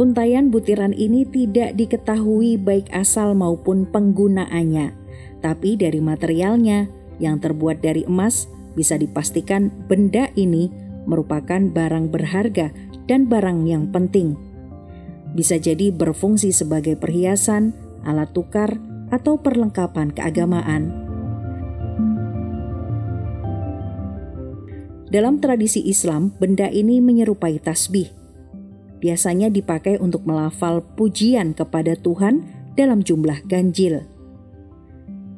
Untayan butiran ini tidak diketahui baik asal maupun penggunaannya, tapi dari materialnya yang terbuat dari emas bisa dipastikan benda ini merupakan barang berharga dan barang yang penting. Bisa jadi berfungsi sebagai perhiasan, alat tukar, atau perlengkapan keagamaan. Dalam tradisi Islam, benda ini menyerupai tasbih biasanya dipakai untuk melafal pujian kepada Tuhan dalam jumlah ganjil.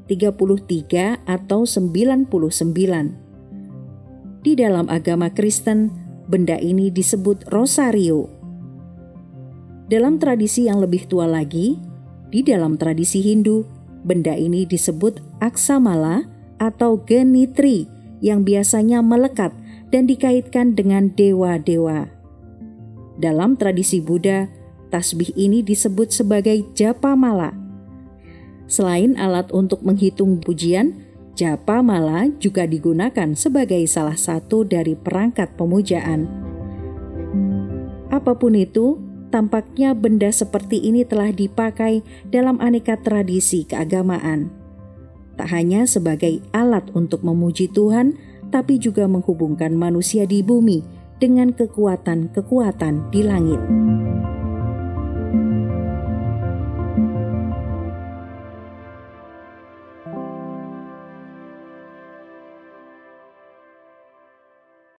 33 atau 99. Di dalam agama Kristen, benda ini disebut rosario. Dalam tradisi yang lebih tua lagi, di dalam tradisi Hindu, benda ini disebut aksamala atau genitri yang biasanya melekat dan dikaitkan dengan dewa-dewa. Dalam tradisi Buddha, tasbih ini disebut sebagai japa mala. Selain alat untuk menghitung pujian, japa mala juga digunakan sebagai salah satu dari perangkat pemujaan. Apa pun itu, tampaknya benda seperti ini telah dipakai dalam aneka tradisi keagamaan. Tak hanya sebagai alat untuk memuji Tuhan, tapi juga menghubungkan manusia di bumi dengan kekuatan-kekuatan di langit.